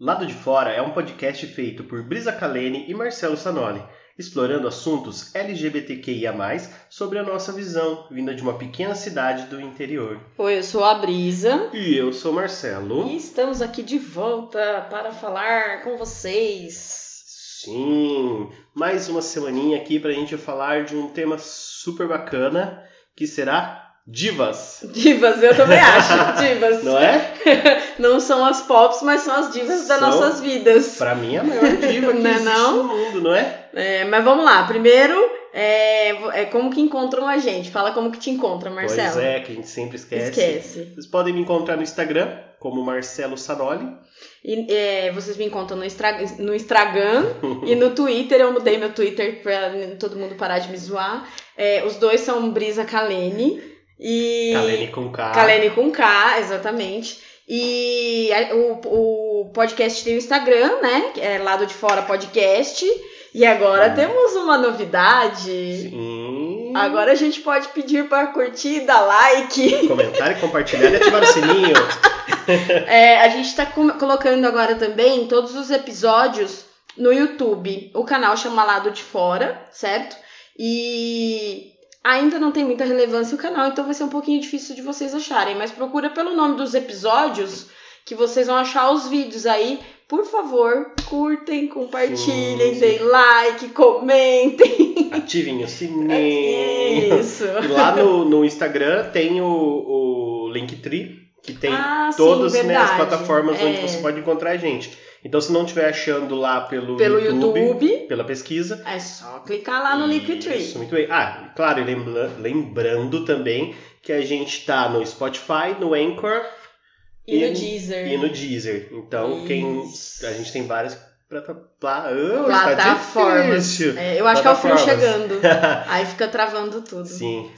Lado de Fora é um podcast feito por Brisa Kalene e Marcelo Sanoli, explorando assuntos LGBTQIA+, sobre a nossa visão, vinda de uma pequena cidade do interior. Oi, eu sou a Brisa. E eu sou o Marcelo. E estamos aqui de volta para falar com vocês. Sim, mais uma semaninha aqui pra gente falar de um tema super bacana, que será divas. Divas, eu também acho. Divas. Não é? Não são as pops, mas são as divas das São. nossas vidas. Pra mim é a maior diva que Não é existe não? no mundo, não é? É, mas vamos lá. Primeiro, é, é como que encontram a gente. Fala como que te encontra, Marcelo. Pois é, que a gente sempre esquece. Esquece. Vocês podem me encontrar no Instagram, como Marcelo Sanoli. E, é, vocês me encontram no Instagram e no Twitter. Eu mudei meu Twitter pra todo mundo parar de me zoar. É, os dois são Brisa Kalene. E... Kalene com K. Kalene com K, exatamente. E o, o podcast tem o Instagram, né? É Lado de Fora Podcast. E agora Sim. temos uma novidade. Sim. Agora a gente pode pedir para curtir, dar like. Comentar e compartilhar e ativar o sininho. É, a gente tá com- colocando agora também todos os episódios no YouTube. O canal chama Lado de Fora, certo? E ainda não tem muita relevância o canal, então vai ser um pouquinho difícil de vocês acharem. Mas procura pelo nome dos episódios que vocês vão achar os vídeos aí. Por favor, curtem, compartilhem, Sim, sim. deem like, comentem. Ativem o sininho. Isso. E lá no, no Instagram tem o, o Linktree, que tem Ah, sim, todas né, as plataformas onde É. você pode encontrar a gente. Então, se não estiver achando lá pelo, Pelo YouTube, YouTube. pela pesquisa. É só clicar lá no Linktree. Isso, muito bem. Ah, claro, e lembra- lembrando também que a gente tá no Spotify, no Anchor E E- no Deezer. e no Deezer. Então, quem Isso. a gente tem várias Ah, Plataformas. Tá difícil. É, eu acho que é o frio chegando. Aí fica travando tudo. Sim.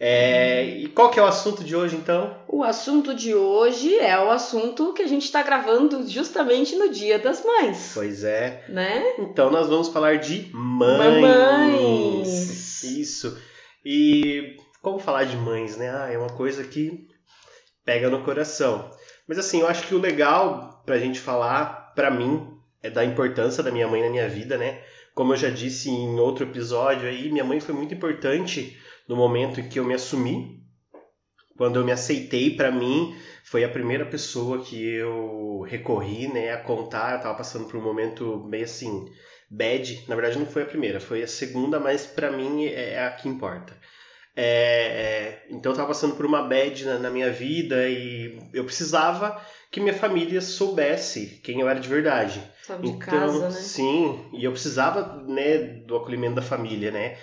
É, e qual que é o assunto de hoje, então? O assunto de hoje é o assunto que a gente está gravando justamente no Dia das Mães, Pois é. né? Então nós vamos falar de mães. Mamães. Isso. E como falar de mães, né? Ah, é uma coisa que pega no coração. Mas assim, eu acho que o legal pra gente falar, pra mim, é da importância da minha mãe na minha vida, né? Como eu já disse em outro episódio aí, minha mãe foi muito importante no momento em que eu me assumi. Quando eu me aceitei pra mim, foi a primeira pessoa que eu recorri, né, a contar. Eu tava passando por um momento meio assim, bad. Na verdade, não foi a primeira, foi a segunda, mas pra mim é a que importa. É, é, então eu tava passando por uma bad na, na minha vida e eu precisava que minha família soubesse quem eu era de verdade. Sabe de Então, casa, né? sim, e eu precisava, né, do acolhimento da família, né?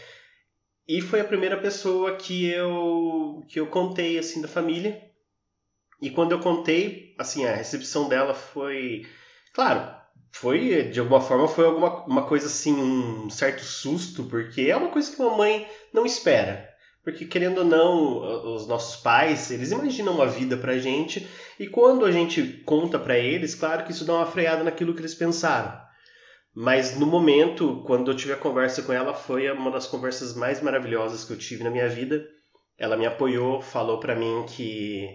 E foi a primeira pessoa que eu que eu contei assim da família. E quando eu contei, assim, a recepção dela foi, claro, foi de alguma forma foi alguma uma coisa assim, um certo susto, porque é uma coisa que uma mãe não espera. Porque querendo ou não, os nossos pais, eles imaginam uma vida pra gente, e quando a gente conta pra eles, claro que isso dá uma freada naquilo que eles pensaram. Mas no momento, quando eu tive a conversa com ela, foi uma das conversas mais maravilhosas que eu tive na minha vida. Ela me apoiou, falou pra mim que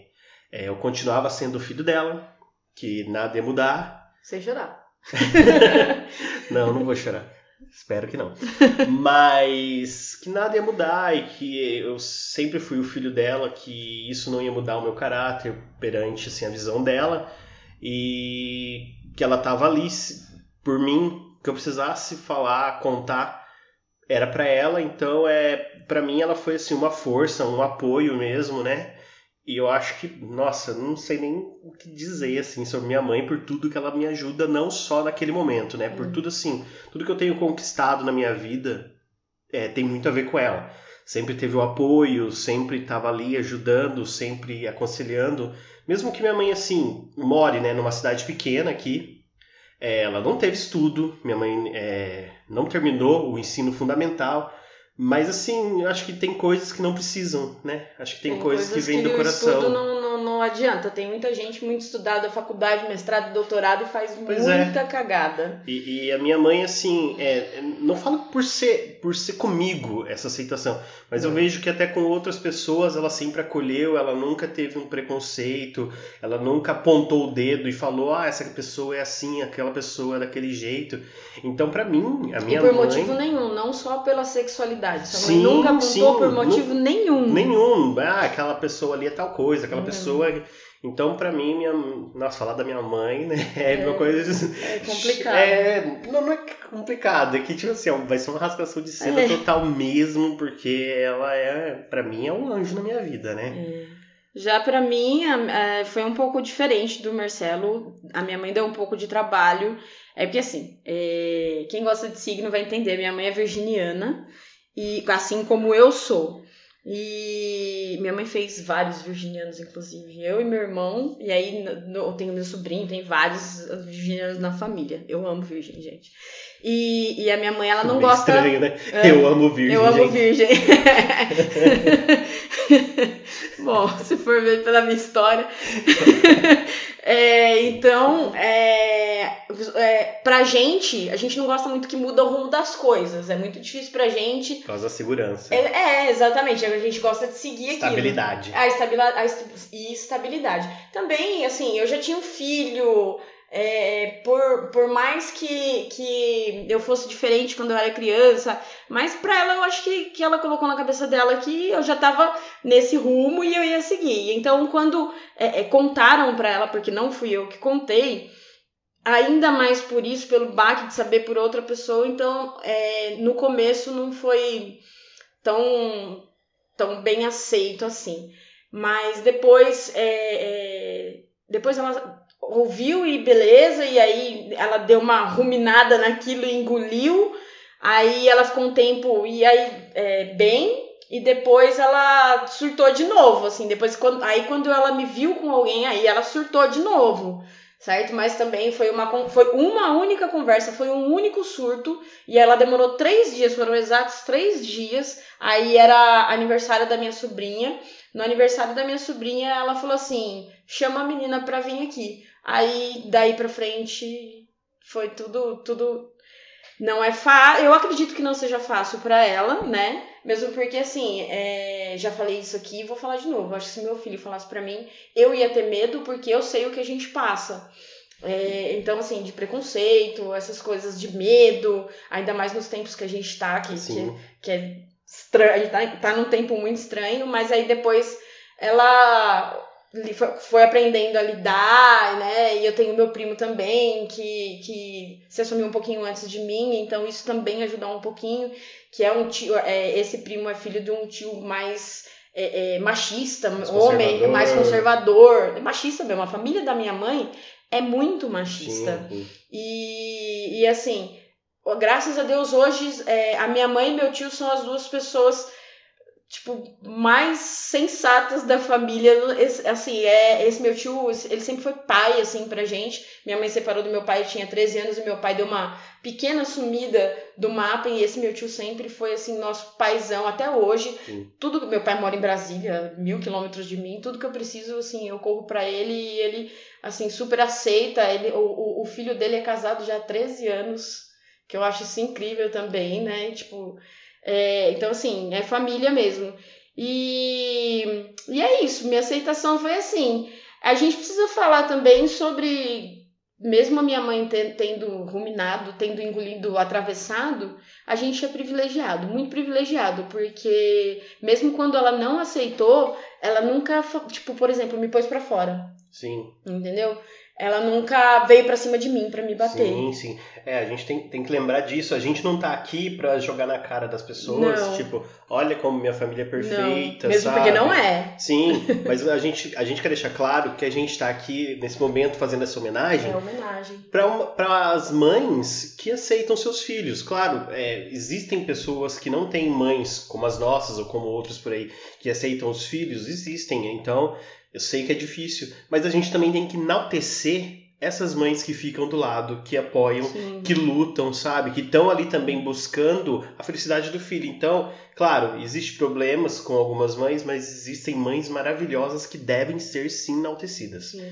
é, eu continuava sendo o filho dela, que nada ia mudar. Sem chorar. Não, não vou chorar. Espero que não. Mas que nada ia mudar e que eu sempre fui o filho dela, que isso não ia mudar o meu caráter perante assim, a visão dela e que ela tava ali por mim, que eu precisasse falar, contar, era pra ela, então é para mim ela foi assim uma força, um apoio mesmo, né? E eu acho que, nossa, não sei nem o que dizer assim sobre minha mãe por tudo que ela me ajuda, não só naquele momento, né? Por Uhum. tudo assim, tudo que eu tenho conquistado na minha vida é, tem muito a ver com ela. Sempre teve o apoio, sempre estava ali ajudando, sempre aconselhando. Mesmo que minha mãe, assim, more né, numa cidade pequena aqui, ela não teve estudo, minha mãe é, não terminou o ensino fundamental, mas assim, eu acho que tem coisas que não precisam, né? Acho que tem, coisas, que vêm do coração. estudo não, não, não adianta. Tem muita gente muito estudada, faculdade, mestrado, doutorado e faz Pois é. muita cagada. E, e a minha mãe, assim, é, não falo por ser por ser comigo essa aceitação. Mas eu vejo que até com outras pessoas ela sempre acolheu, ela nunca teve um preconceito, ela nunca apontou o dedo e falou, ah, essa pessoa é assim, aquela pessoa é daquele jeito. Então, para mim, a minha e por mãe... motivo nenhum, não só pela sexualidade. Sua Sim, mãe nunca apontou sim, por motivo nenhum. Nenhum. Ah, aquela pessoa ali é tal coisa, aquela Uhum. pessoa. Então, pra mim, minha. Nossa, falar da minha mãe, né? É, É, uma coisa. é complicado. É, não, não é complicado. É que, tipo assim, ó, vai ser uma rasgação de seda É. total mesmo, porque ela é. Pra mim, é um anjo na minha vida, né? É. Já pra mim, é, foi um pouco diferente do Marcelo. A minha mãe deu um pouco de trabalho. É porque, assim, é, quem gosta de signo vai entender. Minha mãe é virginiana, e assim como eu sou. E minha mãe fez vários virginianos, inclusive. Eu e meu irmão. E aí no- eu tenho meu sobrinho, tem vários virginianos na família. Eu amo virgem, gente. E, e a minha mãe, ela não Meio gosta. estranho, né? É. Eu amo virgem. Eu amo virgem. Bom, se for ver pela minha história. É, então, é, é, pra gente, a gente não gosta muito que muda o rumo das coisas. É muito difícil pra gente. Por causa da segurança. É, é, exatamente. A gente gosta de seguir aquilo. Estabilidade. A, estabila a est- e estabilidade. Também, assim, eu já tinha um filho. É, por, por mais que, que eu fosse diferente quando eu era criança, mas pra ela eu acho que, que ela colocou na cabeça dela que eu já tava nesse rumo e eu ia seguir. Então, quando é, é, contaram pra ela, porque não fui eu que contei, ainda mais por isso, pelo baque de saber por outra pessoa, então é, no começo não foi tão, tão bem aceito assim. Mas depois, é, é, depois ela ouviu e beleza, e aí ela deu uma ruminada naquilo e engoliu. Aí ela ficou um tempo, e aí é, bem, e depois ela surtou de novo, assim, depois quando, aí quando ela me viu com alguém, aí ela surtou de novo, certo? Mas também foi uma, foi uma única conversa, foi um único surto, e ela demorou três dias, foram exatos três dias, aí era aniversário da minha sobrinha, no aniversário da minha sobrinha, ela falou assim, chama a menina pra vir aqui, aí daí pra frente foi tudo, tudo não é fácil. Eu acredito que não seja fácil pra ela, né? Mesmo porque, assim, é, já falei isso aqui e vou falar de novo. Acho que se meu filho falasse pra mim, eu ia ter medo porque eu sei o que a gente passa. É, então, assim, de preconceito, essas coisas de medo, ainda mais nos tempos que a gente tá, que, que, que é estranho, tá, tá num tempo muito estranho, mas aí depois ela foi, aprendendo a lidar, né? E eu tenho meu primo também, que, que se assumiu um pouquinho antes de mim, então isso também ajudou um pouquinho, que é um tio, é, esse primo é filho de um tio mais é, é, machista, Mais homem, mais conservador, machista mesmo. A família da minha mãe é muito machista. Sim, sim. E, e assim, graças a Deus, hoje é, a minha mãe e meu tio são as duas pessoas, tipo, mais sensatas da família. Esse, assim, é, esse meu tio, ele sempre foi pai, assim, pra gente. Minha mãe separou do meu pai, tinha 13 anos, e meu pai deu uma pequena sumida do mapa, e esse meu tio sempre foi, assim, nosso paizão até hoje. Sim. Tudo que meu pai mora em Brasília, mil quilômetros de mim, tudo que eu preciso, assim, eu corro pra ele e ele, assim, super aceita. Ele, o, o, o filho dele é casado já há 13 anos, que eu acho isso incrível também, né? Tipo, é, então, assim, é família mesmo. E, e é isso, minha aceitação foi assim. A gente precisa falar também sobre, mesmo a minha mãe te- tendo ruminado, tendo engolido, atravessado, a gente é privilegiado, muito privilegiado, porque mesmo quando ela não aceitou, ela nunca, tipo, por exemplo, me pôs pra fora, Sim. entendeu? Ela nunca veio pra cima de mim pra me bater. Sim, sim. É, a gente tem, tem que lembrar disso. A gente não tá aqui pra jogar na cara das pessoas, Não. tipo, olha como minha família é perfeita, não, mesmo sabe? porque não é. Sim, mas a gente, a gente quer deixar claro que a gente tá aqui, nesse momento, fazendo essa homenagem É homenagem. para as mães que aceitam seus filhos. Claro, é, existem pessoas que não têm mães como as nossas ou como outros por aí que aceitam os filhos, existem. Então, eu sei que é difícil, mas a gente também tem que enaltecer essas mães que ficam do lado, que apoiam, Sim. que lutam, sabe? Que estão ali também buscando a felicidade do filho. Então, claro, existem problemas com algumas mães, mas existem mães maravilhosas que devem ser sim enaltecidas Sim.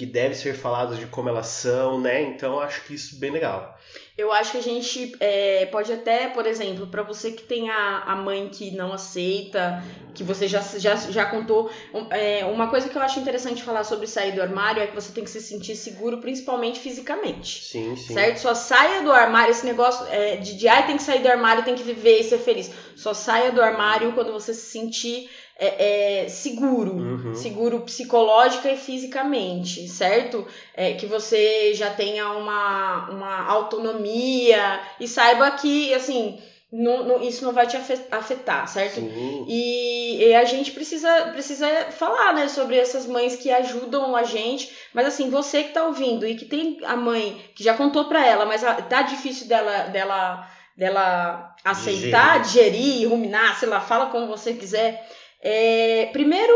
Que deve ser falado de como elas são, né? Então eu acho que isso é bem legal. Eu acho que a gente é, pode até, por exemplo, para você que tem a, a mãe que não aceita, que você já, já, já contou, é, uma coisa que eu acho interessante falar sobre sair do armário é que você tem que se sentir seguro, principalmente fisicamente. Sim, sim. Certo? Só saia do armário, esse negócio é, de, de ai, tem que sair do armário, tem que viver e ser feliz. Só saia do armário quando você se sentir é, é, seguro, Uhum. seguro psicológica e fisicamente, certo? É, que você já tenha uma, uma autonomia e saiba que, assim, não- não- isso não vai te afe- afetar, certo? E, e a gente precisa, precisa falar, né, sobre essas mães que ajudam a gente. Mas assim, você que tá ouvindo e que tem a mãe que já contou pra ela, mas a- tá difícil dela, dela, dela aceitar, digerir, ruminar, sei lá, fala como você quiser. É, primeiro,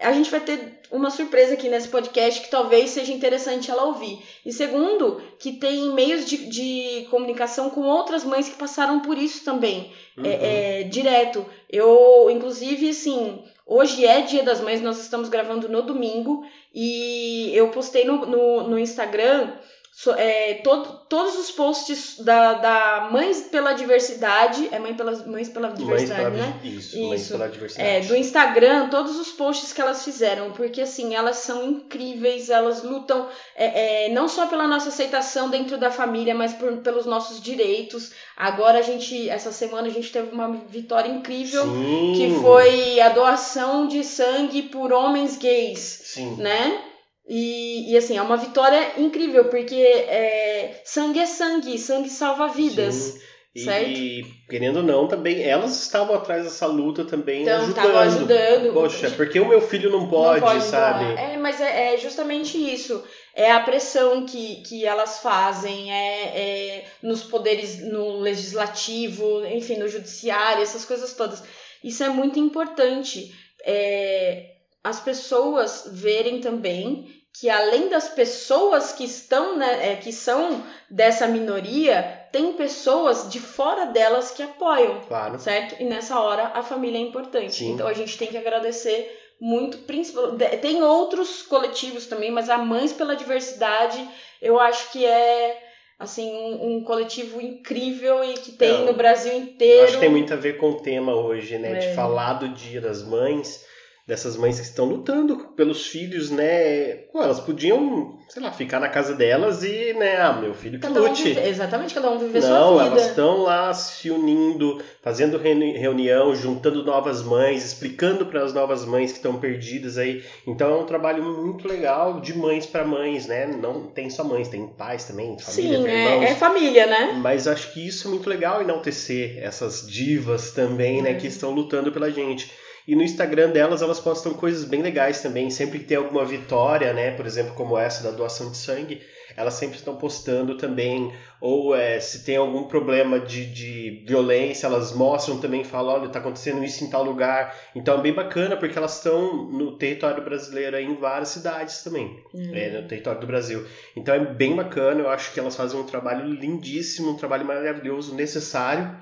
a gente vai ter uma surpresa aqui nesse podcast que talvez seja interessante ela ouvir. E segundo, que tem meios de, de comunicação com outras mães que passaram por isso também Uhum. é, é, direto. Eu, inclusive, assim, hoje é dia das mães, nós estamos gravando no domingo e eu postei no, no, no Instagram so- é, todo, todos os posts da, da Mães pela Diversidade, é Mãe pelas, Mães pela Mães Diversidade, pela, né? Isso, mães Isso. pela É, diversidade. do Instagram, todos os posts que elas fizeram, porque assim, elas são incríveis, elas lutam é, é, não só pela nossa aceitação dentro da família, mas por- pelos nossos direitos. Agora a gente, essa semana a gente teve uma vitória incrível, Sim. que foi a doação de sangue por homens gays, Sim. né? E, e assim, é uma vitória incrível, porque é, sangue é sangue, sangue salva vidas. Sim. E, certo? e, querendo ou não, também elas estavam atrás dessa luta também Então, ajudando. ajudando. Poxa, porque o meu filho não pode, não pode sabe? doar. É, mas é, é justamente isso. É a pressão que, que elas fazem, é, é nos poderes, no legislativo, enfim, no judiciário, essas coisas todas. Isso é muito importante. É, as pessoas verem também que além das pessoas que estão, né, é, que são dessa minoria, tem pessoas de fora delas que apoiam Claro. certo? E nessa hora a família é importante. Sim. Então a gente tem que agradecer muito, principalmente. Tem outros coletivos também, mas a Mães pela Diversidade eu acho que é assim um, um coletivo incrível e que tem no Brasil Eu inteiro. acho que tem muito a ver com o tema hoje, né? É. De falar do Dia das Mães, dessas mães que estão lutando pelos filhos, né? Pô, elas podiam, sei lá, ficar na casa delas e, né? Ah, meu filho que Cada um lute. vive- exatamente, cada um viver Não, sua elas vida. estão lá se unindo, fazendo reuni- reunião, juntando novas mães, explicando para as novas mães que estão perdidas aí. Então é um trabalho muito legal de mães para mães, né? Não tem só mães, tem pais também, família, Sim, tem irmãos. é, é família, né? Mas acho que isso é muito legal enaltecer essas divas também, né, Uhum. que estão lutando pela gente. E no Instagram delas, elas postam coisas bem legais também. Sempre que tem alguma vitória, né, por exemplo, como essa da doação de sangue, elas sempre estão postando também. Ou é, se tem algum problema de, de violência, elas mostram também, falam, olha, tá acontecendo isso em tal lugar. Então é bem bacana, porque elas estão no território brasileiro em várias cidades também Hum. é, no território do Brasil. Então é bem bacana, eu acho que elas fazem um trabalho lindíssimo, um trabalho maravilhoso, necessário.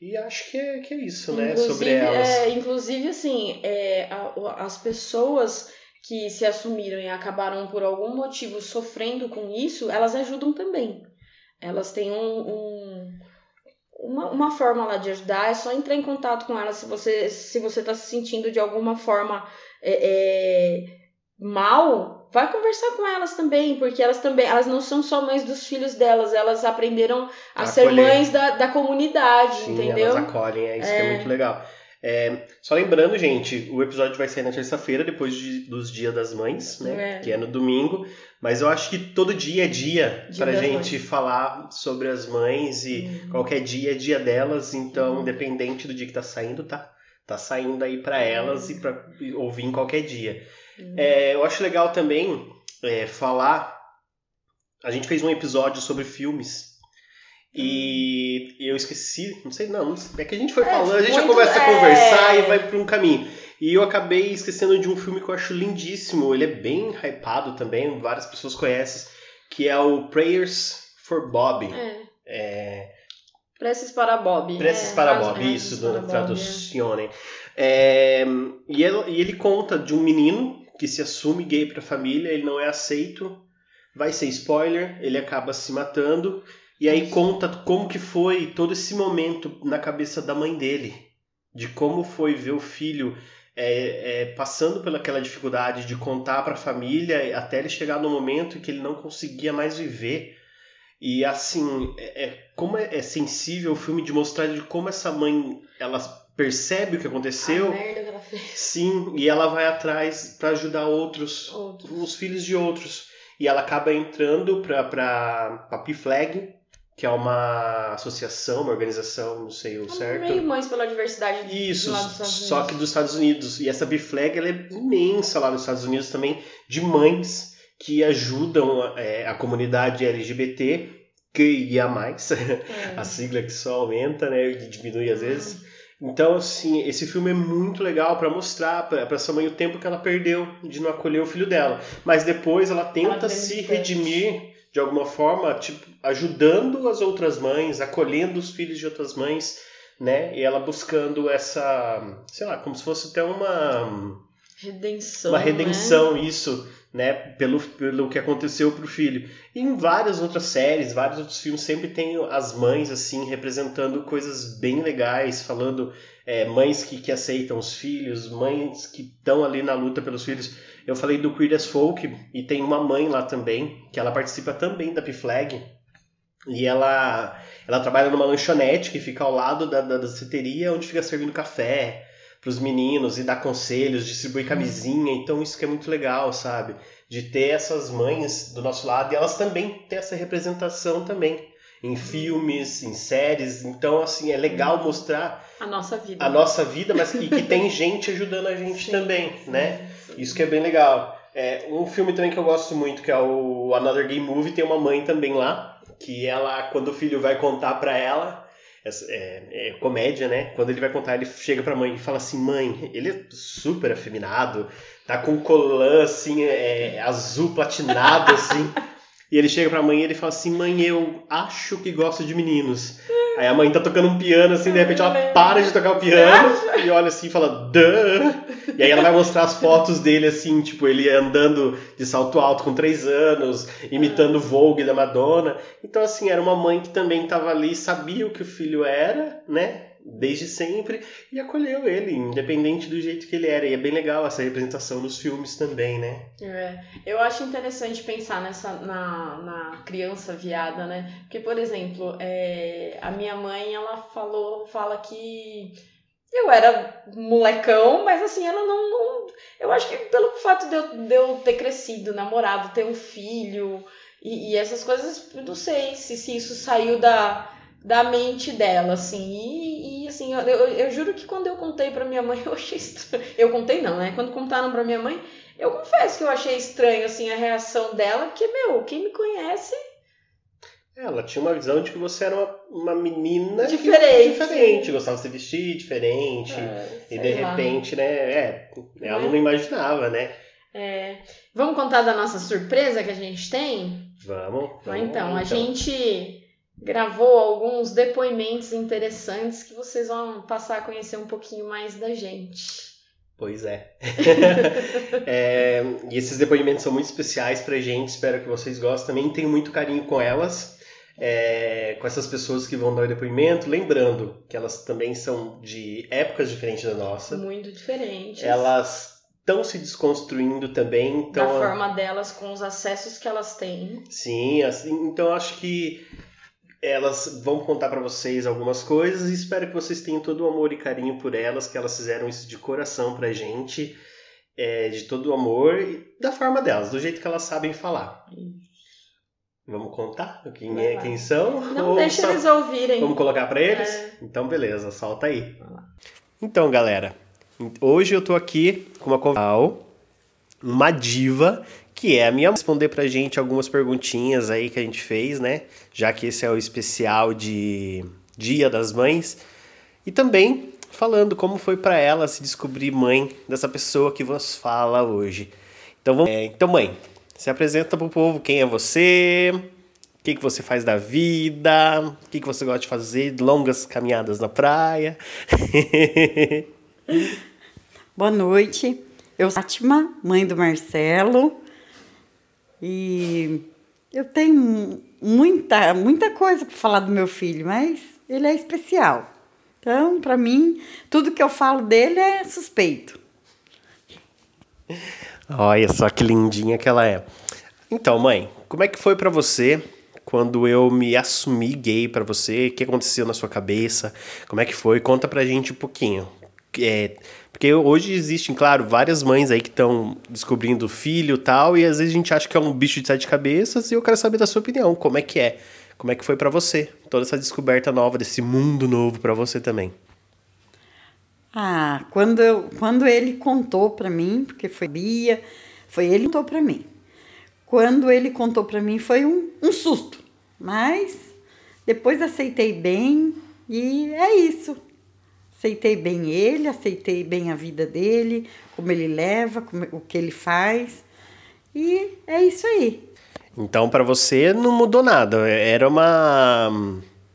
E acho que é, que é isso, né? Sobre elas. é, inclusive, assim, é, a- as pessoas que se assumiram e acabaram por algum motivo sofrendo com isso, elas ajudam também. Elas têm um, um- uma, uma forma lá de ajudar, é só entrar em contato com elas se você se você está se sentindo de alguma forma é, é, mal, vai conversar com elas também, porque elas também, elas não são só mães dos filhos delas, elas aprenderam a, A ser acolher. mães da, da comunidade, Sim, entendeu? elas acolhem, é isso que é muito legal. É, só lembrando, gente, o episódio vai sair na terça-feira, depois de- dos Dias das Mães, né? É. Que é no domingo. Mas eu acho que todo dia é dia, Dia pra gente Mães. falar sobre as mães e Uhum. qualquer dia é dia delas. Então, Uhum. independente do dia que tá saindo, tá, tá saindo aí pra elas e pra ouvir em qualquer dia. Uhum. É, eu acho legal também é, falar. A gente fez um episódio sobre filmes. E eu esqueci, não sei, não, não sei, é que a gente foi É, falando, a gente já começa a é. conversar e vai pra um caminho. E eu acabei esquecendo de um filme que eu acho lindíssimo, ele é bem hypado também, várias pessoas conhecem, que é o Prayers for Bob. É. É, Preces para Bob. Preces é, para Bob, isso, Preces para do Bob, traduzione. É, e, ele, e ele conta de um menino que se assume gay para a família, ele não é aceito, vai ser spoiler, ele acaba se matando e aí conta como que foi todo esse momento na cabeça da mãe dele, de como foi ver o filho é, é, passando pelaquela dificuldade de contar para a família até ele chegar no momento em que ele não conseguia mais viver. E assim, é, é como é, é, sensível o filme de mostrar de como essa mãe ela percebe o que aconteceu. A merda que ela fez. Sim, e ela vai atrás para ajudar outros, outros, os filhos de outros. E ela acaba entrando para para P-Flag, que é uma associação, uma organização, não sei o é certo. Meio Mães pela Diversidade Isso, só que dos Estados Unidos. E essa B-Flag ela é imensa lá nos Estados Unidos também, de mães que ajudam é, a comunidade LGBT, que ia mais, é. a sigla que só aumenta, né, e diminui às vezes. Então, assim, esse filme é muito legal para mostrar para essa mãe o tempo que ela perdeu de não acolher o filho dela. Mas depois ela tenta ela se redimir de alguma forma, tipo, ajudando as outras mães, acolhendo os filhos de outras mães, né? E ela buscando essa, sei lá, como se fosse até uma redenção, uma redenção né? isso, né? Pelo, pelo que aconteceu pro filho. E em várias outras séries, vários outros filmes sempre tem as mães assim representando coisas bem legais, falando é, mães que, que aceitam os filhos, mães que estão ali na luta pelos filhos. Eu falei do Queer as Folk e tem uma mãe lá também, que ela participa também da P-Flag. E ela, ela trabalha numa lanchonete que fica ao lado da, da, da onde fica servindo café para os meninos e dá conselhos, distribui uhum. camisinha. Então isso que é muito legal, sabe? De ter essas mães do nosso lado e elas também ter essa representação também em filmes, em séries. Então, assim, é legal uhum. mostrar a nossa vida. A nossa vida, mas que, que tem gente ajudando a gente sim, também, sim, né? Sim. Isso que é bem legal. É, um filme também que eu gosto muito, que é o Another Gay Movie, tem uma mãe também lá, que ela, quando o filho vai contar para ela, é, é, comédia, né? Quando ele vai contar, ele chega pra mãe e fala assim: Mãe, ele é super afeminado, tá com colã assim, é, azul platinado, assim. E ele chega pra mãe e ele fala assim: Mãe, eu acho que gosto de meninos. Aí a mãe tá tocando um piano, assim, de repente ela para de tocar o piano e olha assim e fala, Duh! E aí ela vai mostrar as fotos dele, assim, tipo, ele andando de salto alto com três anos, imitando Vogue da Madonna. Então, assim, era uma mãe que também tava ali, sabia o que o filho era, né? Desde sempre e acolheu ele, independente do jeito que ele era. E é bem legal essa representação nos filmes também, né? É, eu acho interessante pensar nessa na, na criança viada, né? Porque, por exemplo, é, a minha mãe, ela falou, fala que eu era molecão, mas assim, ela não, não. eu acho que pelo fato de eu, de eu ter crescido, namorado, ter um filho e, e essas coisas, não sei se, se isso saiu da da mente dela, assim. E, e assim, eu, eu, eu, juro que quando eu contei pra minha mãe, eu achei estranho. Eu contei não, né? Quando contaram pra minha mãe, eu confesso que eu achei estranho, assim, a reação dela, porque, meu, quem me conhece. Ela tinha uma visão de que você era uma, uma menina diferente. diferente, gostava de se vestir diferente. É, e de lá. repente, né? É, ela não, não imaginava, né? É, vamos contar da nossa surpresa que a gente tem? Vamos. vamos então, então, a gente gravou alguns depoimentos interessantes que vocês vão passar a conhecer um pouquinho mais da gente. Pois é. é e esses depoimentos são muito especiais pra gente, espero que vocês gostem também. Tenho muito carinho com elas, é, com essas pessoas que vão dar o depoimento. Lembrando que elas também são de épocas diferentes da nossa. Muito diferentes. Elas estão se desconstruindo também. Então, da forma delas, com os acessos que elas têm. Sim, assim, então acho que elas vão contar para vocês algumas coisas e espero que vocês tenham todo o amor e carinho por elas, que elas fizeram isso de coração pra gente, é, de todo o amor e da forma delas, do jeito que elas sabem falar. Vamos contar quem, é, quem são? Não deixa só... eles ouvirem. Vamos colocar para eles? É. Então, beleza, solta aí. Então, galera, hoje eu tô aqui com uma convidada, uma diva que é a minha responder pra gente algumas perguntinhas aí que a gente fez, né? Já que esse é o especial de Dia das Mães. E também falando como foi para ela se descobrir mãe dessa pessoa que vos fala hoje. Então, vamos... É, então mãe, se apresenta pro povo quem é você, o que, que você faz da vida, o que, que você gosta de fazer, longas caminhadas na praia. Boa noite. Eu sou Fátima, mãe do Marcelo, e eu tenho muita, muita coisa para falar do meu filho, mas ele é especial. Então, para mim, tudo que eu falo dele é suspeito. Olha só que lindinha que ela é. Então, mãe, como é que foi para você quando eu me assumi gay para você? O que aconteceu na sua cabeça? Como é que foi? Conta pra gente um pouquinho. É, porque hoje existem, claro, várias mães aí que estão descobrindo filho e tal, e às vezes a gente acha que é um bicho de sete cabeças, e eu quero saber da sua opinião, como é que é? Como é que foi para você? Toda essa descoberta nova, desse mundo novo para você também. Ah, quando, eu, quando ele contou para mim, porque foi Bia, foi ele que contou para mim. Quando ele contou para mim foi um, um susto, mas depois aceitei bem e é isso. Aceitei bem ele, aceitei bem a vida dele, como ele leva, como, o que ele faz. E é isso aí. Então, para você não mudou nada. Era uma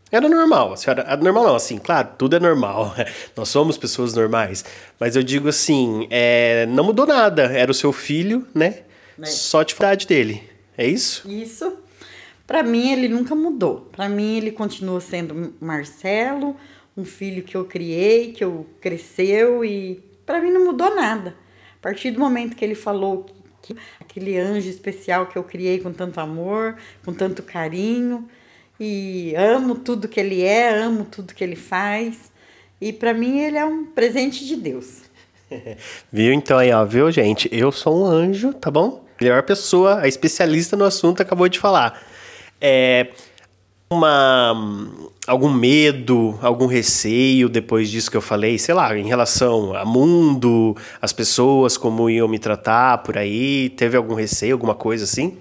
era normal, a senhora, normal não, assim, claro, tudo é normal, nós somos pessoas normais, mas eu digo assim, é, não mudou nada, era o seu filho, né, é. só a dificuldade dele, é isso? Isso, para mim ele nunca mudou, para mim ele continua sendo Marcelo, um filho que eu criei, que eu cresceu e para mim não mudou nada, a partir do momento que ele falou que aquele anjo especial que eu criei com tanto amor, com tanto carinho, e amo tudo que ele é, amo tudo que ele faz. E para mim ele é um presente de Deus. viu então aí, ó, viu, gente? Eu sou um anjo, tá bom? Melhor pessoa, a especialista no assunto acabou de falar. É uma algum medo, algum receio depois disso que eu falei, sei lá, em relação ao mundo, as pessoas, como iam me tratar por aí, teve algum receio, alguma coisa assim?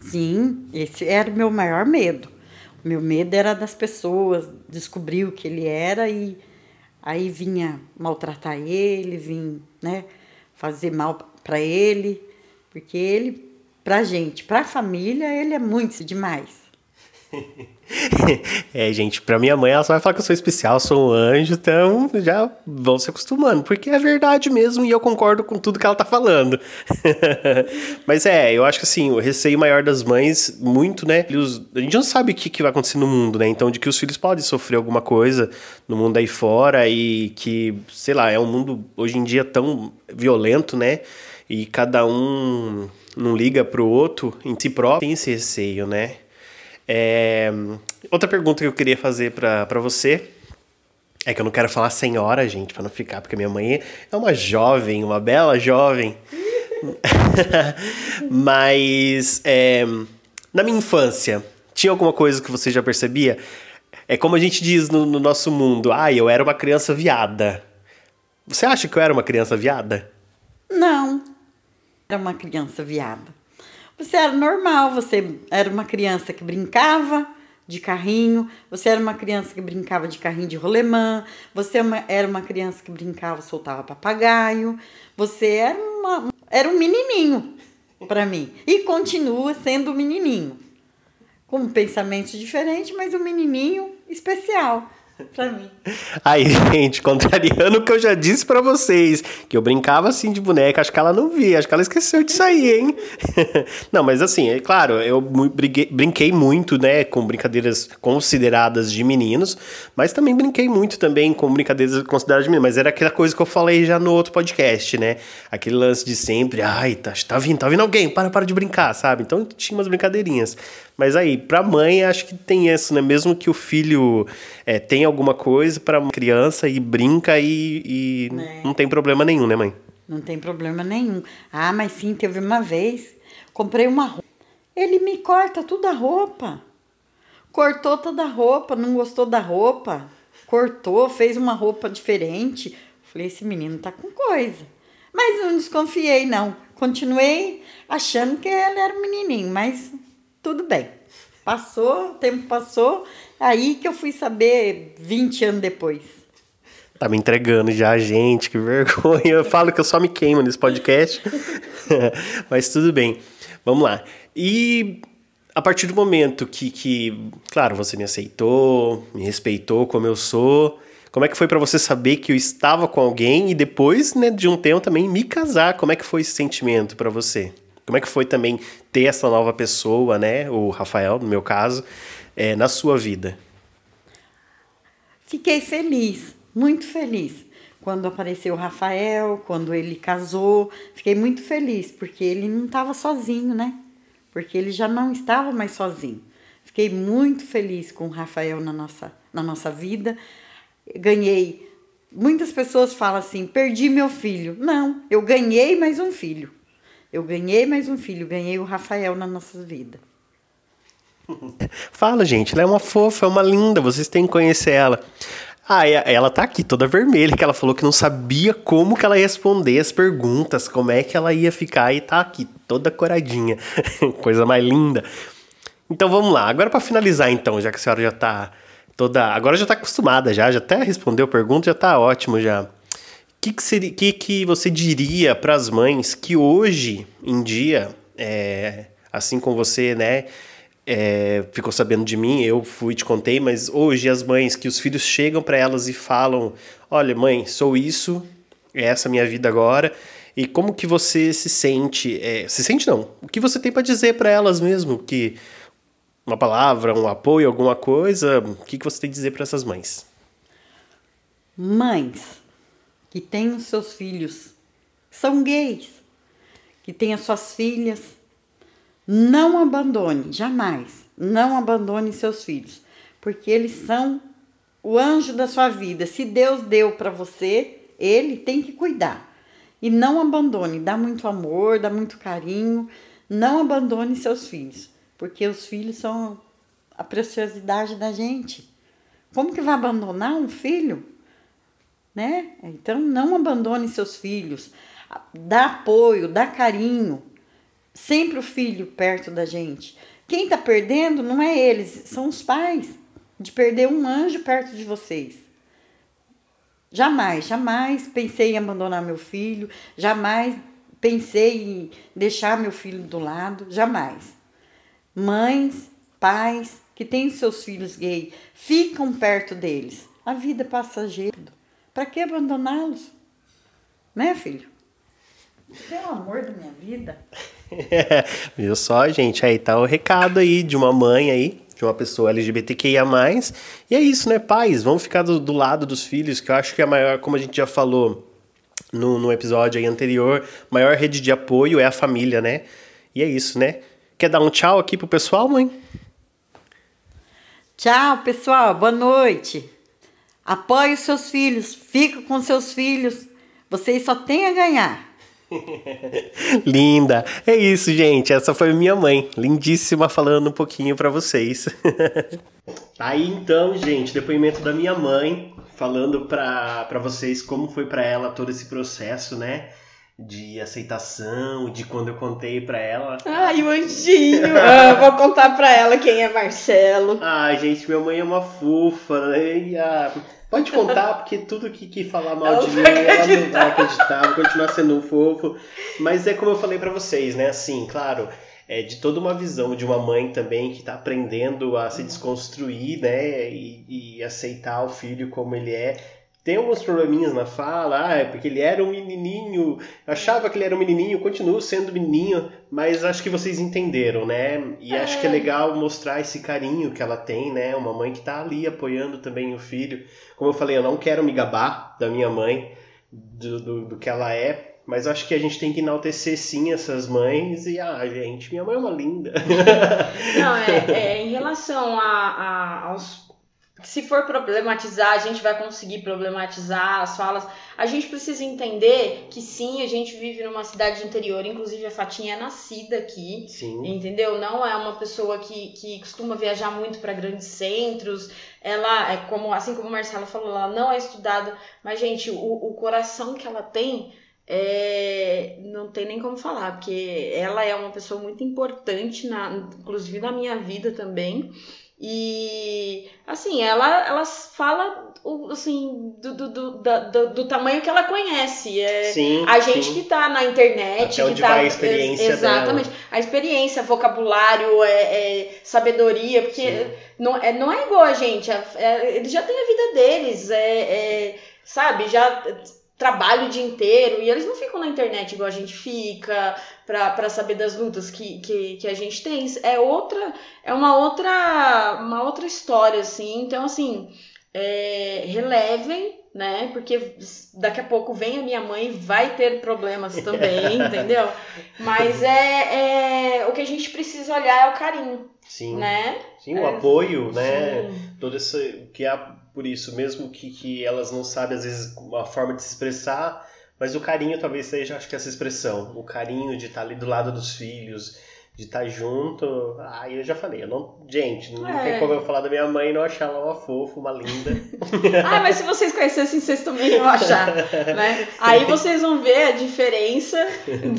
Sim, esse era o meu maior medo. Meu medo era das pessoas descobrir o que ele era e aí vinha maltratar ele, vinha, né, fazer mal para ele, porque ele, pra gente, pra família, ele é muito demais. é, gente, pra minha mãe ela só vai falar que eu sou especial, sou um anjo, então já vão se acostumando, porque é verdade mesmo e eu concordo com tudo que ela tá falando. Mas é, eu acho que assim, o receio maior das mães, muito, né? a gente não sabe o que, que vai acontecer no mundo, né? Então, de que os filhos podem sofrer alguma coisa no mundo aí fora e que, sei lá, é um mundo hoje em dia tão violento, né? E cada um não liga pro outro em si próprio, tem esse receio, né? É, outra pergunta que eu queria fazer para você é que eu não quero falar senhora, gente, para não ficar, porque minha mãe é uma jovem, uma bela jovem. Mas é, na minha infância, tinha alguma coisa que você já percebia? É como a gente diz no, no nosso mundo, ah, eu era uma criança viada. Você acha que eu era uma criança viada? Não, era uma criança viada. Você era normal, você era uma criança que brincava de carrinho, você era uma criança que brincava de carrinho de rolemã, você é era uma criança que brincava, soltava papagaio, você era, uma, era um menininho para mim e continua sendo um menininho. Com pensamentos diferentes, mas um menininho especial pra mim. Aí, gente, contrariando o que eu já disse para vocês, que eu brincava assim de boneca, acho que ela não via, acho que ela esqueceu disso aí, hein? não, mas assim, é claro, eu briguei, brinquei muito, né, com brincadeiras consideradas de meninos, mas também brinquei muito também com brincadeiras consideradas de meninos, mas era aquela coisa que eu falei já no outro podcast, né? Aquele lance de sempre, ai, tá, tá vindo, tá vindo alguém, para, para de brincar, sabe? Então tinha umas brincadeirinhas. Mas aí, pra mãe, acho que tem isso, né? Mesmo que o filho é, tenha alguma coisa pra criança e brinca e, e é. não tem problema nenhum, né, mãe? Não tem problema nenhum. Ah, mas sim, teve uma vez, comprei uma roupa. Ele me corta toda a roupa. Cortou toda a roupa, não gostou da roupa. Cortou, fez uma roupa diferente. Falei, esse menino tá com coisa. Mas não desconfiei, não. Continuei achando que ele era um menininho, mas tudo bem. Passou, o tempo passou, aí que eu fui saber 20 anos depois. Tá me entregando já, gente, que vergonha. Eu falo que eu só me queimo nesse podcast. Mas tudo bem. Vamos lá. E a partir do momento que, que, claro, você me aceitou, me respeitou como eu sou, Como é que foi para você saber que eu estava com alguém e depois, né, de um tempo também me casar? Como é que foi esse sentimento para você? Como é que foi também ter essa nova pessoa, né, o Rafael, no meu caso, é, na sua vida? Fiquei feliz, muito feliz. Quando apareceu o Rafael, quando ele casou, fiquei muito feliz, porque ele não estava sozinho, né? Porque ele já não estava mais sozinho. Fiquei muito feliz com o Rafael na nossa, na nossa vida. Ganhei. Muitas pessoas falam assim: perdi meu filho. Não, eu ganhei mais um filho. Eu ganhei mais um filho, ganhei o Rafael na nossa vida. Fala, gente, ela é uma fofa, é uma linda, vocês têm que conhecer ela. Ah, ela tá aqui toda vermelha, que ela falou que não sabia como que ela ia responder as perguntas, como é que ela ia ficar e tá aqui toda coradinha. Coisa mais linda. Então vamos lá, agora para finalizar então, já que a senhora já tá toda, agora já tá acostumada já, já até respondeu pergunta, já tá ótimo já. Que que, seria, que que você diria para as mães que hoje em dia, é, assim como você, né, é, ficou sabendo de mim, eu fui te contei, mas hoje as mães que os filhos chegam para elas e falam: "Olha, mãe, sou isso, é essa minha vida agora". E como que você se sente? É, se sente não? O que você tem para dizer para elas mesmo? Que uma palavra, um apoio, alguma coisa? O que, que você tem a dizer para essas mães? Mães que têm os seus filhos, são gays, que têm as suas filhas, não abandone, jamais, não abandone seus filhos, porque eles são o anjo da sua vida. Se Deus deu para você, ele tem que cuidar. E não abandone, dá muito amor, dá muito carinho, não abandone seus filhos porque os filhos são a preciosidade da gente. Como que vai abandonar um filho? Né? Então não abandone seus filhos. Dá apoio, dá carinho. Sempre o filho perto da gente. Quem está perdendo não é eles, são os pais. De perder um anjo perto de vocês. Jamais, jamais pensei em abandonar meu filho, jamais pensei em deixar meu filho do lado, jamais mães, pais que têm seus filhos gay, ficam perto deles. A vida é passageira. Para que abandoná-los? Né, filho? Você é o amor da minha vida. Viu só, gente? Aí tá o recado aí de uma mãe aí, de uma pessoa LGBTQIA+. E é isso, né, pais? Vamos ficar do, do lado dos filhos, que eu acho que a maior, como a gente já falou no, no episódio aí anterior, maior rede de apoio é a família, né? E é isso, né? Quer dar um tchau aqui pro pessoal, mãe? Tchau, pessoal. Boa noite. Apoie os seus filhos. Fica com seus filhos. Vocês só têm a ganhar. Linda. É isso, gente. Essa foi minha mãe. Lindíssima falando um pouquinho para vocês. Aí então, gente, depoimento da minha mãe falando para vocês como foi para ela todo esse processo, né? De aceitação, de quando eu contei para ela. Ai, o anjinho! ah, vou contar para ela quem é Marcelo. Ai, gente, minha mãe é uma fofa, né? Ah, pode contar, porque tudo que, que falar mal ela de mim, ela não vai acreditar, vou continuar sendo um fofo. Mas é como eu falei para vocês, né? Assim, claro, é de toda uma visão de uma mãe também que está aprendendo a se desconstruir, né? E, e aceitar o filho como ele é tem alguns probleminhas na fala, ah, é porque ele era um menininho, achava que ele era um menininho, continua sendo menininho, mas acho que vocês entenderam, né? E é. acho que é legal mostrar esse carinho que ela tem, né? Uma mãe que tá ali apoiando também o filho. Como eu falei, eu não quero me gabar da minha mãe, do, do, do que ela é, mas acho que a gente tem que enaltecer sim essas mães e, ah, gente, minha mãe é uma linda. Não, é, é em relação a, a, aos se for problematizar, a gente vai conseguir problematizar as falas. A gente precisa entender que sim, a gente vive numa cidade interior, inclusive a Fatinha é nascida aqui, sim. entendeu? Não é uma pessoa que, que costuma viajar muito para grandes centros. Ela é como, assim como a Marcela falou, ela não é estudada, mas gente, o, o coração que ela tem é, não tem nem como falar, porque ela é uma pessoa muito importante, na, inclusive na minha vida também. E assim, ela, ela fala assim, do, do, do, do, do tamanho que ela conhece. É Sim, a gente sim. que tá na internet, Até que onde tá. vai a experiência ex- Exatamente. A experiência, vocabulário, é, é sabedoria, porque Sim. não é, não é igual a gente. é- é- eles já têm a vida deles, é, é, sabe? Já trabalham o dia inteiro e eles não ficam na internet igual a gente fica pra, pra saber das lutas que, que, que a gente tem. É outra, é uma outra, uma outra história, assim. Então, assim, é, relevem, né? Porque daqui a pouco vem a minha mãe e vai ter problemas também, entendeu? Mas é, é o que a gente precisa olhar é o carinho, Sim, né? sim o É, apoio, né? Sim. Todo esse que há por isso, mesmo que, que elas não sabem às vezes uma forma de se expressar, mas o carinho talvez seja, acho que essa expressão, o carinho de estar ali do lado dos filhos, de estar junto. Aí eu já falei, eu não, gente, não É. tem como eu falar da minha mãe e não achar ela uma fofa, uma linda. Ah, mas se vocês conhecessem, vocês também iam achar, né? Aí vocês vão ver a diferença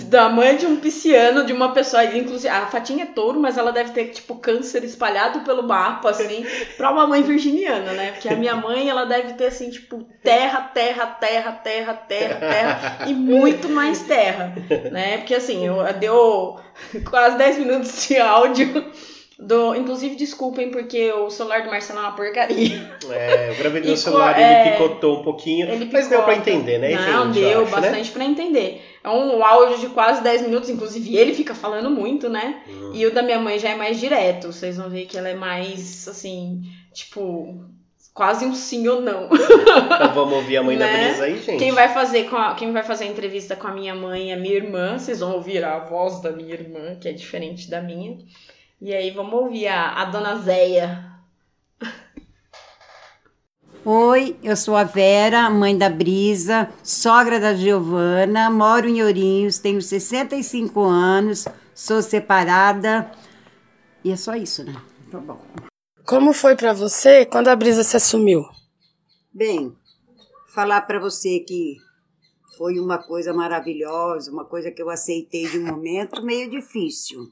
da mãe de um pisciano, de uma pessoa, inclusive, a Fatinha é touro, mas ela deve ter, tipo, câncer espalhado pelo mapa, assim, pra uma mãe virginiana, né? Porque a minha mãe, ela deve ter, assim, tipo, terra, terra, terra, terra, terra, terra, e muito mais terra, né? Porque, assim, eu, deu quase 10 minutos de áudio do... Inclusive, desculpem, porque o celular do Marcelo é uma porcaria. É, eu gravei no celular e ele é, picotou um pouquinho, Ele mas deu pra entender, né, Não, deu acho, né? bastante pra entender. É um áudio de quase 10 minutos, inclusive ele fica falando muito, né? Hum. E o da minha mãe já é mais direto. Vocês vão ver que ela é mais, assim, tipo, quase um sim ou não. Então vamos ouvir a mãe da Né? Brisa aí, gente. Quem vai fazer com a, quem vai fazer a entrevista com a minha mãe é a minha irmã. Vocês vão ouvir a voz da minha irmã, que é diferente da minha. E aí vamos ouvir a, a dona Zéia. Oi, eu sou a Vera, mãe da Brisa, sogra da Giovana, moro em Ourinhos, tenho 65 anos, sou separada e é só isso, né? Tá bom. Como foi pra você quando a brisa se assumiu? Bem, falar para você que foi uma coisa maravilhosa, uma coisa que eu aceitei de um momento meio difícil.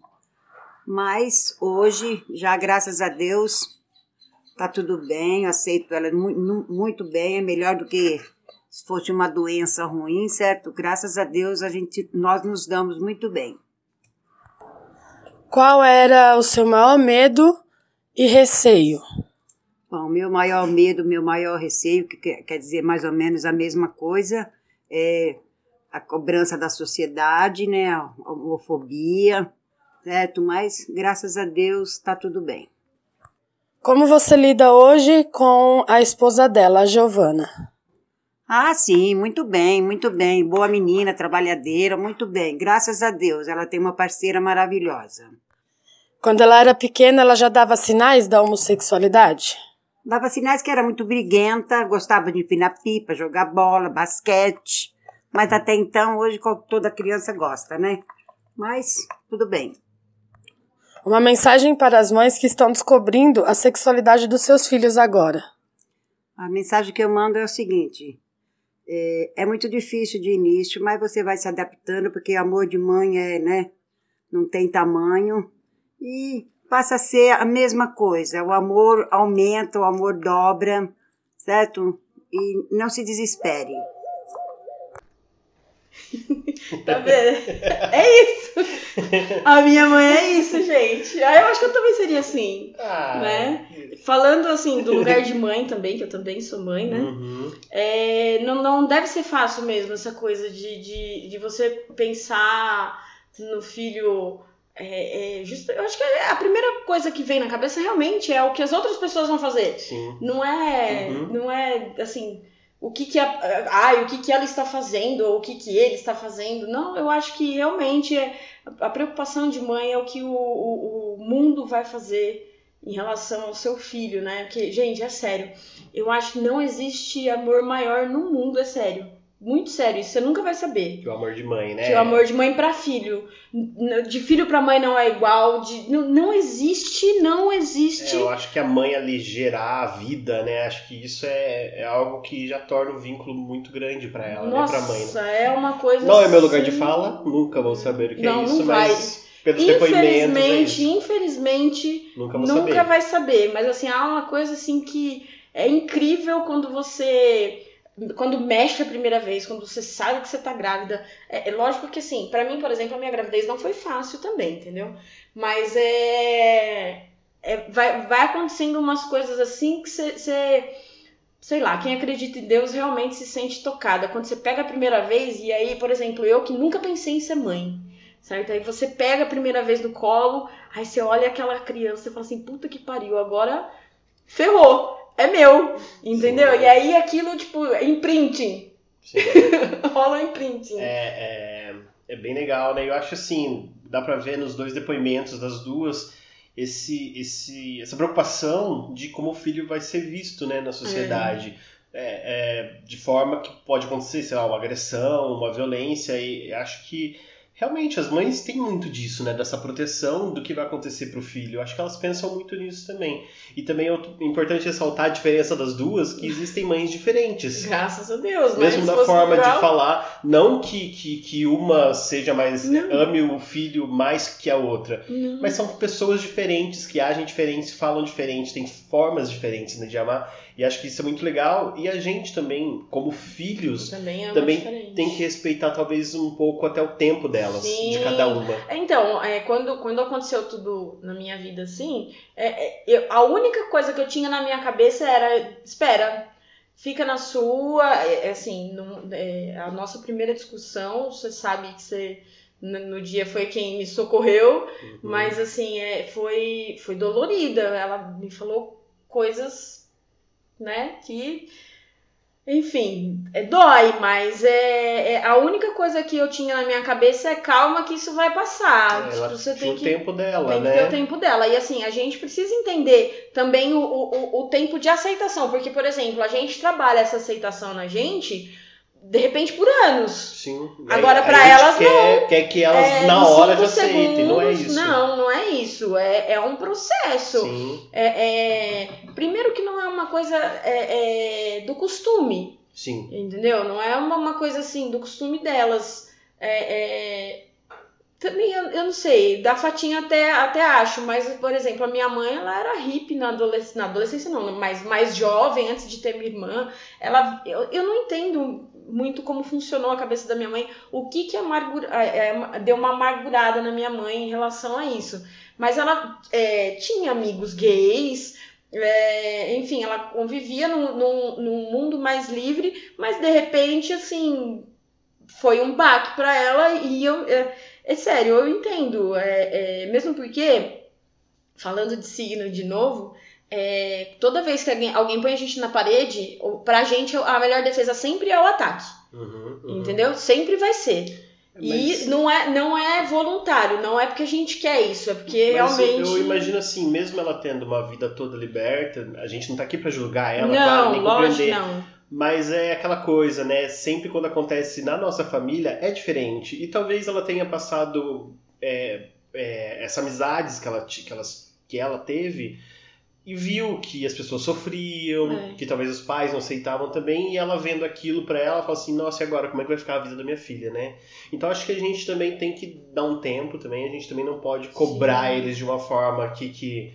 Mas hoje, já graças a Deus, tá tudo bem, eu aceito ela muito bem, é melhor do que se fosse uma doença ruim, certo? Graças a Deus a gente nós nos damos muito bem. Qual era o seu maior medo e receio? Bom, meu maior medo, meu maior receio, que quer dizer mais ou menos a mesma coisa, é a cobrança da sociedade, né, a homofobia, certo? Mas graças a Deus está tudo bem. Como você lida hoje com a esposa dela, a Giovana? Ah, sim, muito bem, muito bem. Boa menina, trabalhadeira, muito bem. Graças a Deus, ela tem uma parceira maravilhosa. Quando ela era pequena, ela já dava sinais da homossexualidade? Dava sinais que era muito briguenta, gostava de empinar pipa, jogar bola, basquete. Mas até então, hoje toda criança gosta, né? Mas tudo bem. Uma mensagem para as mães que estão descobrindo a sexualidade dos seus filhos agora. A mensagem que eu mando é o seguinte: é, é muito difícil de início, mas você vai se adaptando, porque amor de mãe é, né? Não tem tamanho. E passa a ser a mesma coisa. O amor aumenta, o amor dobra, certo? E não se desespere. Tá vendo? É isso. A minha mãe é isso, gente. Aí eu acho que eu também seria assim. Ah, Né? Falando assim do lugar de mãe também, que eu também sou mãe, né? Uhum. É, não, não deve ser fácil mesmo essa coisa de, de, de você pensar no filho. É, é, justo, eu acho que a primeira coisa que vem na cabeça realmente é o que as outras pessoas vão fazer. Sim. Não é, Uhum. não é assim, o que que a, ai, o que que ela está fazendo ou o que que ele está fazendo. Não, eu acho que realmente é, a preocupação de mãe é o que o, o, o mundo vai fazer em relação ao seu filho, né? Porque, gente, é sério. Eu acho que não existe amor maior no mundo, é sério. Muito sério, isso você nunca vai saber. Que o amor de mãe, né? Que o amor de mãe pra filho, de filho pra mãe não é igual, de, não, não existe, não existe. É, eu acho que a mãe ali gerar a vida, né? Acho que isso é, é algo que já torna o vínculo muito grande pra ela, Nossa, né? Pra mãe. né? é uma coisa Não é meu lugar de assim- fala, nunca vou saber o que Não, é isso, não vai. mas pelos depoimentos. é Infelizmente, infelizmente, Nunca nunca saber. vai saber. Mas assim, há uma coisa assim que é incrível quando você. Quando mexe a primeira vez, quando você sabe que você tá grávida. É, é lógico que assim, pra mim, por exemplo, a minha gravidez não foi fácil também, entendeu? Mas é. é vai, vai acontecendo umas coisas assim que você sei lá, quem acredita em Deus realmente se sente tocada. Quando você pega a primeira vez, e aí, por exemplo, eu que nunca pensei em ser mãe, certo? Aí você pega a primeira vez no colo, aí você olha aquela criança e fala assim, puta que pariu, agora ferrou, é meu, entendeu? Sim. E aí aquilo, tipo, é imprinting, rola um imprinting. É, é, é bem legal, né? Eu acho assim, dá pra ver nos dois depoimentos das duas esse, esse, essa preocupação de como o filho vai ser visto né, na sociedade. É, é, de forma que pode acontecer, sei lá, uma agressão, uma violência, e acho que realmente as mães têm muito disso, né? Dessa proteção do que vai acontecer pro filho. Eu acho que elas pensam muito nisso também. E também é importante ressaltar a diferença das duas, que existem mães diferentes. Graças a Deus, né? Mesmo da forma de falar, não que, que, que uma seja mais. Não. ame o filho mais que a outra. Não. Mas são pessoas diferentes, que agem diferentes, falam diferente, têm formas diferentes né, de amar. E acho que isso é muito legal. E a gente também, como filhos, Também é também tem que respeitar talvez um pouco até o tempo delas, Sim. de cada uma. Então, é, quando, quando aconteceu tudo na minha vida assim, é, é, eu- a única coisa que eu tinha na minha cabeça era: espera, fica na sua. É, é assim, não- é, a nossa primeira discussão, você sabe que você no, no dia foi quem me socorreu, Uhum. mas assim, é, foi, foi dolorida. Ela me falou coisas, né, que. Enfim, é, dói, mas é, é- a única coisa que eu tinha na minha cabeça é calma que isso vai passar. Ela Tipo, você tinha tem o que, tempo dela, tem que né? ter o tempo dela. E assim, a gente precisa entender também o, o- o tempo de aceitação. Porque, por exemplo, a gente trabalha essa aceitação na gente, de repente, por anos. Sim. Agora, Aí- pra aí a gente elas, quer, quer que elas É, na hora já aceitem, não é isso. Não, não é isso. É, é um processo. Sim, É, é- primeiro que não é uma coisa é, é, do costume. sim. Entendeu? Não é uma, uma coisa assim do costume delas. É, é, Também eu, eu não sei, da Fatinha até, até acho, mas, por exemplo, a minha mãe ela era hippie na adolescência, na adolescência não, mas mais jovem, antes de ter minha irmã. Ela, eu, eu não entendo muito como funcionou a cabeça da minha mãe, o que que amargura, é, é, deu uma amargurada na minha mãe em relação a isso. Mas ela é, tinha amigos gays, é, enfim, ela convivia num, num, num mundo mais livre, mas de repente, assim, foi um baque pra ela e eu. É, sério, eu entendo. É, é, mesmo porque, falando de signo de novo, é, toda vez que alguém, alguém põe a gente na parede, pra gente a melhor defesa sempre é o ataque. Uhum, uhum. Entendeu? Sempre vai ser. Mas- E não é, não é voluntário, não é porque a gente quer isso, é porque Mas realmente. eu imagino assim, mesmo ela tendo uma vida toda liberta, a gente não tá aqui pra julgar ela, não, claro, nem lógico compreender. não. Mas é aquela coisa, né? Sempre quando acontece na nossa família é diferente. E talvez ela tenha passado é, é, essas amizades que ela, que, elas, que ela teve e viu que as pessoas sofriam, É. que talvez os pais não aceitavam também, e ela vendo aquilo pra ela, fala assim, nossa, e agora como é que vai ficar a vida da minha filha, né? Então acho que a gente também tem que dar um tempo também, a gente também não pode cobrar Sim. eles de uma forma que, que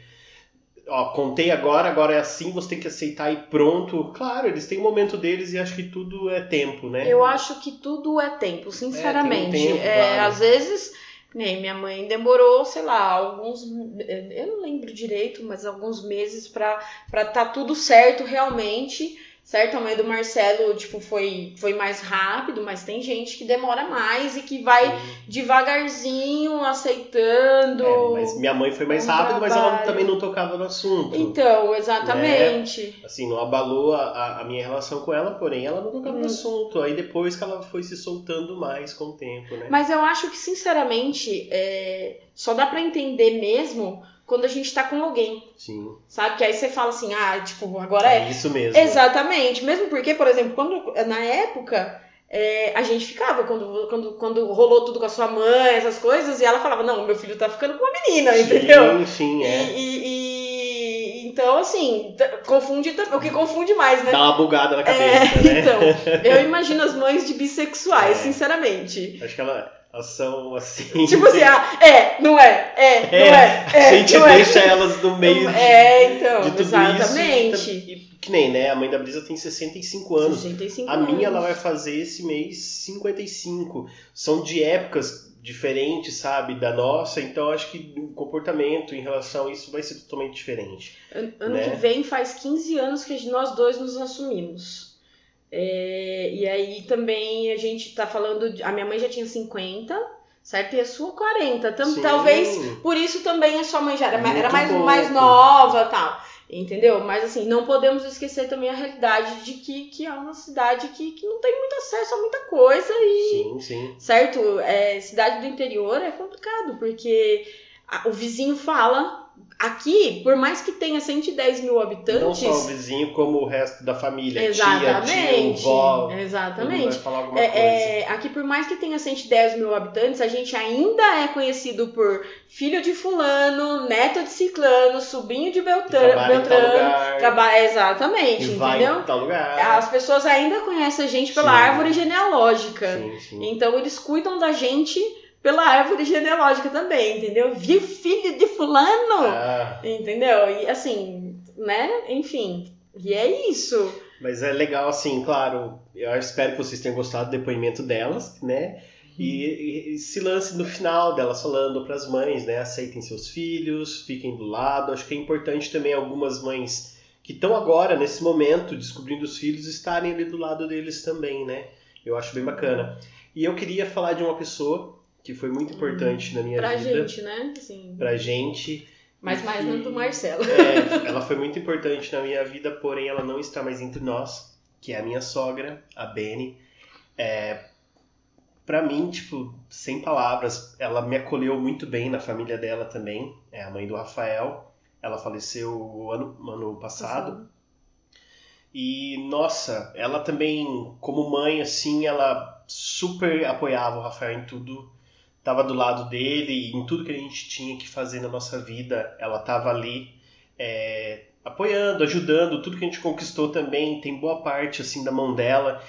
ó, contei agora, agora é assim, você tem que aceitar e pronto. Claro, eles têm o momento deles e acho que tudo é tempo, né? Eu acho que tudo é tempo, sinceramente. tem um tempo, É, claro. Às vezes, nem minha mãe demorou, sei lá, alguns. Eu não lembro direito, mas alguns meses pra estar tá tudo certo realmente. Certo? A mãe do Marcelo, tipo, foi, foi mais rápido, mas tem gente que demora mais e que vai devagarzinho aceitando. É, mas minha mãe foi mais rápido, mas ela também não tocava no assunto. Então, exatamente. Assim, não abalou a, a- minha relação com ela, porém ela não tocava no Hum. assunto. Aí depois que ela foi se soltando mais com o tempo, né? Mas eu acho que, sinceramente, é, só dá pra entender mesmo quando a gente tá com alguém, Sim. sabe? Que aí você fala assim, ah, tipo, agora é. É isso mesmo. Exatamente. Mesmo porque, por exemplo, quando na época. é, a gente ficava quando, quando, quando rolou tudo com a sua mãe, essas coisas, e ela falava, não, meu filho tá ficando com uma menina, entendeu? Sim, sim, é. E, e- e- então, assim, confunde o que confunde mais, né? Dá uma bugada na É, cabeça, né? então, eu imagino as mães de bissexuais, É. sinceramente. Acho que ela, São assim. Tipo assim, ah, é, não é, é, não é, é. a gente é. deixa elas no meio de, É, então, de tudo exatamente. isso. E, que nem, né? A mãe da Brisa tem 65 anos. 65 A minha ela anos. vai fazer esse mês 55. São de épocas diferentes, sabe, da nossa, então acho que o comportamento em relação a isso vai ser totalmente diferente. An- Ano né? que vem faz 15 anos que nós dois nos assumimos. É, e aí também a gente tá falando. de- a minha mãe já tinha 50, certo? E a sua 40. Tam- Sim. Talvez por isso também a sua mãe já era, era mais, pouco. mais nova tal. Entendeu? Mas assim, não podemos esquecer também a realidade de que, que é uma cidade que, que não tem muito acesso a muita coisa e Sim, sim. certo? É, cidade do interior é complicado, porque a- o vizinho fala. Aqui, por mais que tenha 110 mil Não habitantes. só o vizinho, como o resto da família. Exatamente. Tia, tio, vó. exatamente. Vai falar alguma É, coisa. é, aqui, por mais que tenha 110 mil habitantes, a gente ainda é conhecido por filho de fulano, neto de ciclano, sobrinho de Beltrano. Trabalha Beltrano Exatamente, e entendeu? As pessoas ainda conhecem a gente pela Sim. árvore genealógica. Sim, sim. Então eles cuidam da gente pela árvore genealógica também, entendeu? Viu filho de fulano? Ah, Entendeu? E assim, né? Enfim. E é isso. mas é legal, assim, claro. Eu espero que vocês tenham gostado do depoimento delas, né? E, e esse lance no final delas falando para as mães, né? Aceitem seus filhos, fiquem do lado. Acho que é importante também algumas mães que estão agora, nesse momento, descobrindo os filhos, estarem ali do lado deles também, né? Eu acho bem bacana. E eu queria falar de uma pessoa que foi muito importante na minha Pra vida. gente, né? Assim, Pra gente. mas mais que- não do Marcelo. É, ela foi muito importante na minha vida, porém ela não está mais entre nós, que é a minha sogra, a Beni. É, para mim, tipo, sem palavras, ela me acolheu muito bem na família dela também. É a mãe do Rafael. Ela faleceu o ano, ano passado. E, nossa, ela também, como mãe, assim, ela super apoiava o Rafael em tudo. Tava do lado dele, em tudo que a gente tinha que fazer na nossa vida, ela tava ali é, apoiando, ajudando, tudo que a gente conquistou também, tem boa parte, assim, da mão dela,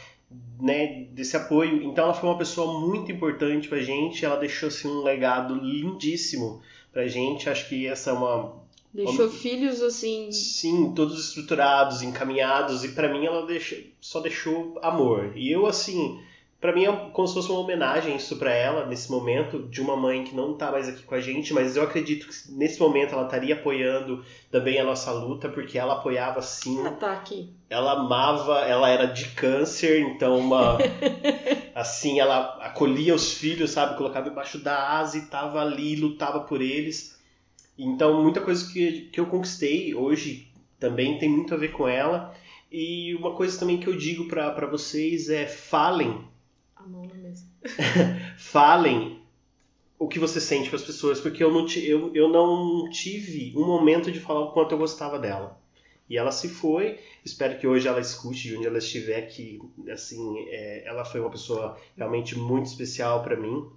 né, desse apoio. Então ela foi uma pessoa muito importante pra gente, ela deixou, assim, um legado lindíssimo pra gente. Acho que essa é uma, Deixou filhos assim. Sim, todos estruturados, encaminhados, e pra mim ela deixa, só deixou amor. E eu, assim, pra mim é como se fosse uma homenagem isso pra ela, nesse momento, de uma mãe que não tá mais aqui com a gente, mas eu acredito que nesse momento ela estaria apoiando também a nossa luta, porque ela apoiava sim, Ela tá aqui. ela amava, ela era de câncer, então uma. assim, ela acolhia os filhos, sabe? Colocava embaixo da asa e tava ali, lutava por eles. Então, muita coisa que, que eu conquistei hoje também tem muito a ver com ela. E uma coisa também que eu digo para vocês é falem, A mão na mesa. falem o que você sente para as pessoas, porque eu não, eu, eu não tive um momento de falar o quanto eu gostava dela. E ela se foi, espero que hoje ela escute de onde ela estiver, que assim, é, ela foi uma pessoa realmente muito especial para mim.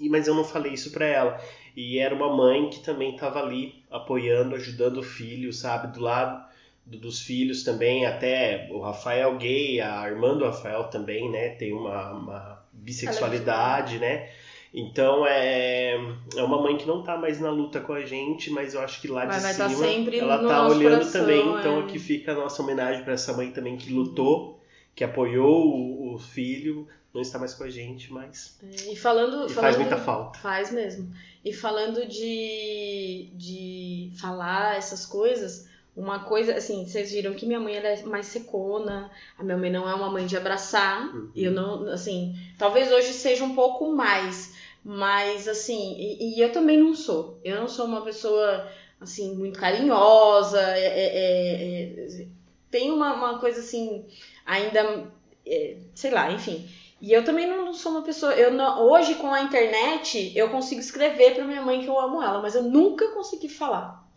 E, mas eu não falei isso para ela. E era uma mãe que também estava ali apoiando, ajudando o filho, sabe, do lado do- dos filhos também, até o Rafael gay, a irmã do Rafael também, né, tem uma, uma bissexualidade, né? Então é, é uma mãe que não tá mais na luta com a gente, mas eu acho que lá de Mas vai tá cima sempre ela no tá olhando coração, também. Então é. aqui fica a nossa homenagem para essa mãe também que lutou, que apoiou o, o filho, não está mais com a gente, mas E falando. e falando faz muita falta. Faz mesmo. E falando de, de falar essas coisas, uma coisa, assim, vocês viram que minha mãe ela é mais secona, a minha mãe não é uma mãe de abraçar, Uhum. eu não, assim, talvez hoje seja um pouco mais, mas assim, e, e eu também não sou. Eu não sou uma pessoa, assim, muito carinhosa, é, é- é- é- tem uma, uma coisa assim, ainda, é, sei lá, enfim. E eu também não sou uma pessoa. Eu não- hoje, com a internet, eu consigo escrever pra minha mãe que eu amo ela, mas eu nunca consegui falar.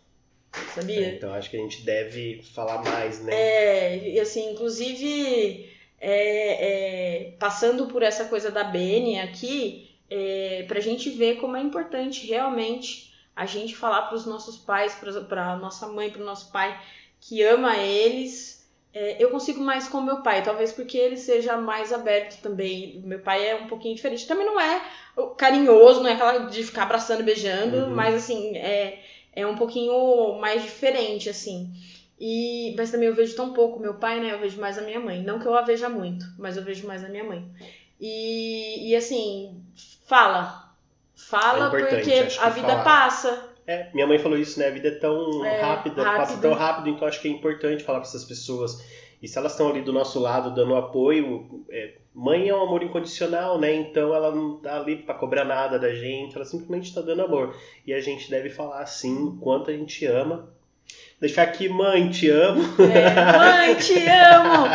Sabia? É, então acho que a gente deve falar mais, né? É, e assim, inclusive, é, é, passando por essa coisa da Beni aqui, é, pra gente ver como é importante realmente a gente falar pros nossos pais, pra, pra nossa mãe, pro nosso pai, que ama eles, é, eu consigo mais com meu pai, talvez porque ele seja mais aberto também. Meu pai é um pouquinho diferente. Também não é carinhoso, não é aquela de ficar abraçando e beijando, Uhum. mas assim, é, é um pouquinho mais diferente, assim. E, mas também eu vejo tão pouco meu pai, né? Eu vejo mais a minha mãe. Não que eu a veja muito, mas eu vejo mais a minha mãe. E, e assim, fala. Fala É porque a vida falar. passa. É, minha mãe falou isso, né? A vida é tão É, rápida, passa rápido. tão rápido, então acho que é importante falar para essas pessoas. E se elas estão ali do nosso lado dando apoio, é, mãe é um amor incondicional, né? Então ela não tá ali para cobrar nada da gente, ela simplesmente está dando amor. E a gente deve falar assim, o quanto a gente ama. Deixar aqui, mãe, te amo. É, mãe, te amo!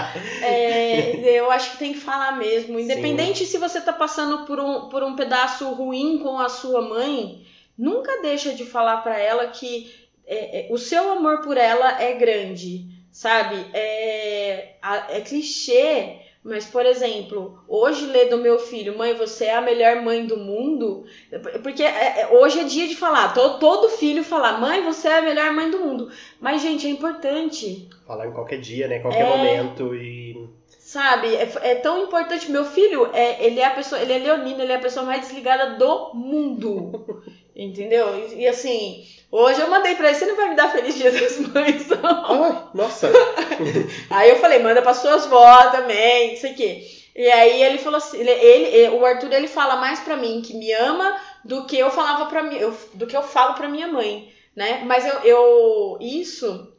É, eu acho que tem que falar mesmo. Independente se você tá passando por um, por um pedaço ruim com a sua mãe, nunca deixa de falar pra ela que é, é, o seu amor por ela é grande, sabe? É, é clichê, mas, por exemplo, hoje ler do meu filho, mãe, você é a melhor mãe do mundo, porque é- é- hoje é dia de falar, to- todo filho falar, mãe, você é a melhor mãe do mundo. Mas, gente, é importante. Falar em qualquer dia, né? Qualquer É. momento e Sabe, é, é tão importante. Meu filho, é, ele é a pessoa, ele é leonino, ele é a pessoa mais desligada do mundo. Entendeu? E, e, assim, hoje eu mandei pra ele, você não vai me dar feliz dia das mães, não. Ai, nossa! Aí eu falei, manda pra suas vó também, não sei o quê. E aí ele falou assim, ele, ele- o Arthur ele fala mais pra mim que me ama do que eu falava para mim, do que eu falo pra minha mãe, né? Mas eu, eu isso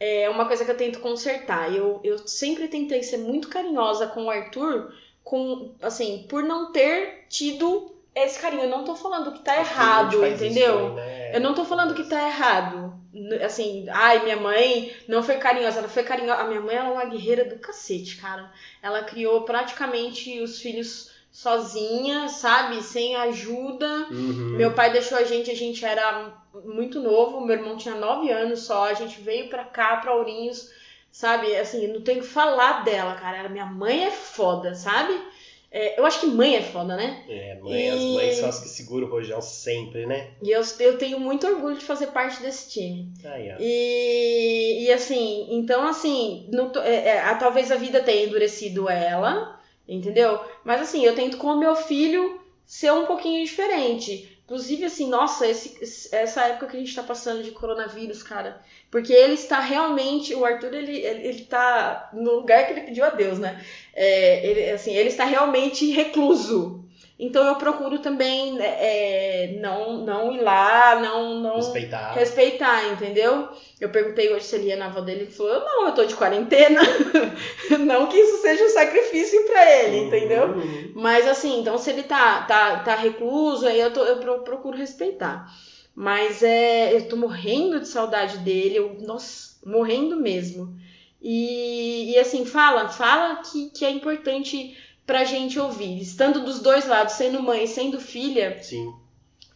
é uma coisa que eu tento consertar. Eu, eu sempre tentei ser muito carinhosa com o Arthur, com assim, por não ter tido esse carinho. Eu não tô falando que tá errado, isso entendeu? né? Eu não tô falando que tá errado. Assim, ai, minha mãe não foi carinhosa, ela foi carinhosa. A minha mãe ela é uma guerreira do cacete, cara. Ela criou praticamente os filhos sozinha, sabe? Sem ajuda. Uhum. Meu pai deixou a gente, a gente era muito novo, meu irmão tinha 9 anos só, a gente veio pra cá, pra Ourinhos, sabe? Assim, não tenho que falar dela, cara. Minha mãe é foda, sabe? É, eu acho que mãe é foda, né? É, mãe, as E- mães são as que seguram o rojão sempre, né? E eu, eu tenho muito orgulho de fazer parte desse time. Aí, ó. E, e assim, então assim, não tô- é, é, talvez a vida tenha endurecido ela, entendeu? Mas assim, eu tento com o meu filho ser um pouquinho diferente. Inclusive, assim, nossa, esse- essa época que a gente tá passando de coronavírus, cara. Porque ele está realmente, o Arthur, ele, ele, ele tá no lugar que ele pediu a Deus, né? É, ele, assim, ele está realmente recluso. Então eu procuro também é, não, não ir lá, não, não Respeitar. respeitar, entendeu? Eu perguntei hoje se ele ia na avó dele, ele falou, não, eu tô de quarentena. não que isso seja um sacrifício pra ele, entendeu? Uhum. Mas assim, então se ele tá, tá, tá recluso, aí eu, tô- eu pro- procuro respeitar. Mas é, eu tô morrendo de saudade dele, eu, nossa, morrendo mesmo. E, e assim, fala, fala que, que é importante pra gente ouvir. Estando dos dois lados, sendo mãe e sendo filha, Sim.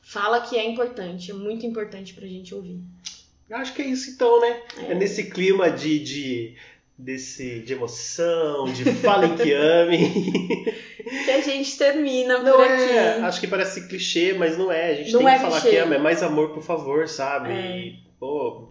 fala que é importante, é muito importante pra gente ouvir. Acho que é isso então, né? É, É. nesse clima de, de, desse, de emoção, de falem que amem. Que a gente termina Não por é, aqui. acho que parece clichê, mas não é. A gente Não tem é que falar clichê. que ama, é mais amor, por favor, sabe? É. E, pô,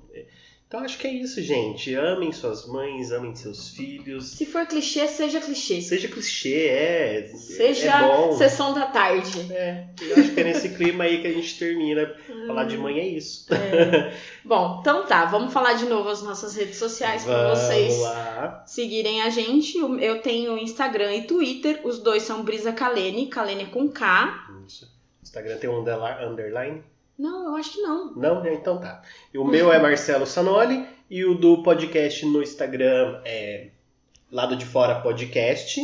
então acho que é isso, gente. Amem suas mães, amem seus filhos. Se for clichê, seja clichê. Seja clichê, é. Seja é bom. sessão da tarde. É, eu acho que é nesse clima aí que a gente termina. Falar de mãe é isso. É. Bom, então tá, vamos falar de novo as nossas redes sociais para vocês lá. seguirem a gente. Eu tenho Instagram e Twitter, os dois são Brisa Kalene, Kalene com K. Isso. Instagram tem um underli- underline? Não, eu acho que não. Não? Então tá. O meu é Marcelo Sanoli e o do podcast no Instagram é Lado de Fora Podcast.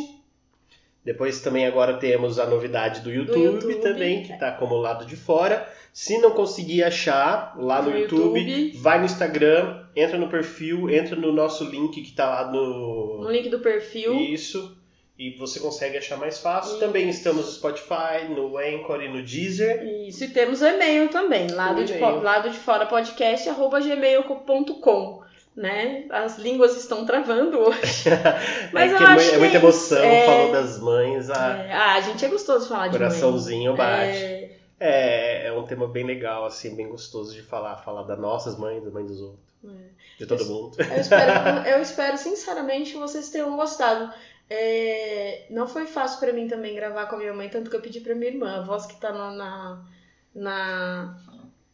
Depois também agora temos a novidade do YouTube, YouTube, também, que é. tá como Lado de Fora. Se não conseguir achar lá no, No YouTube, YouTube. vai no Instagram, entra no perfil, entra no nosso link que tá lá No no... link do perfil. Isso. E você consegue achar mais fácil. Isso. Também estamos no Spotify, no Anchor e no Deezer. Isso, e temos o e-mail também, lado, de, e-mail. fo- lado de fora podcast, arroba gmail.com. Né? As línguas estão travando hoje. Mas é, eu é acho é que muita é emoção, isso. É. falou das mães, a É, ah, gente, é gostoso falar de mãe. coraçãozinho bate. É, É, é um tema bem legal, assim, bem gostoso de falar. Falar das nossas mães, das mães dos outros. De todo mundo. Eu espero, eu espero sinceramente que vocês tenham gostado. É, não foi fácil pra mim também gravar com a minha mãe, tanto que eu pedi pra minha irmã. A voz que tá no, na, na,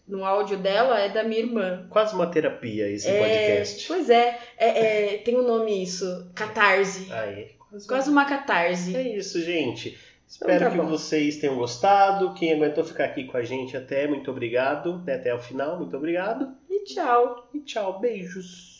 no áudio dela é da minha irmã. Quase uma terapia esse É, podcast. Pois é, é, é, tem um nome isso, catarse. Aí, quase, Quase uma catarse. É isso, gente. Espero tá que bom. vocês tenham gostado. Quem aguentou ficar aqui com a gente até, muito obrigado. Até o final, muito obrigado. E tchau. E tchau, beijos.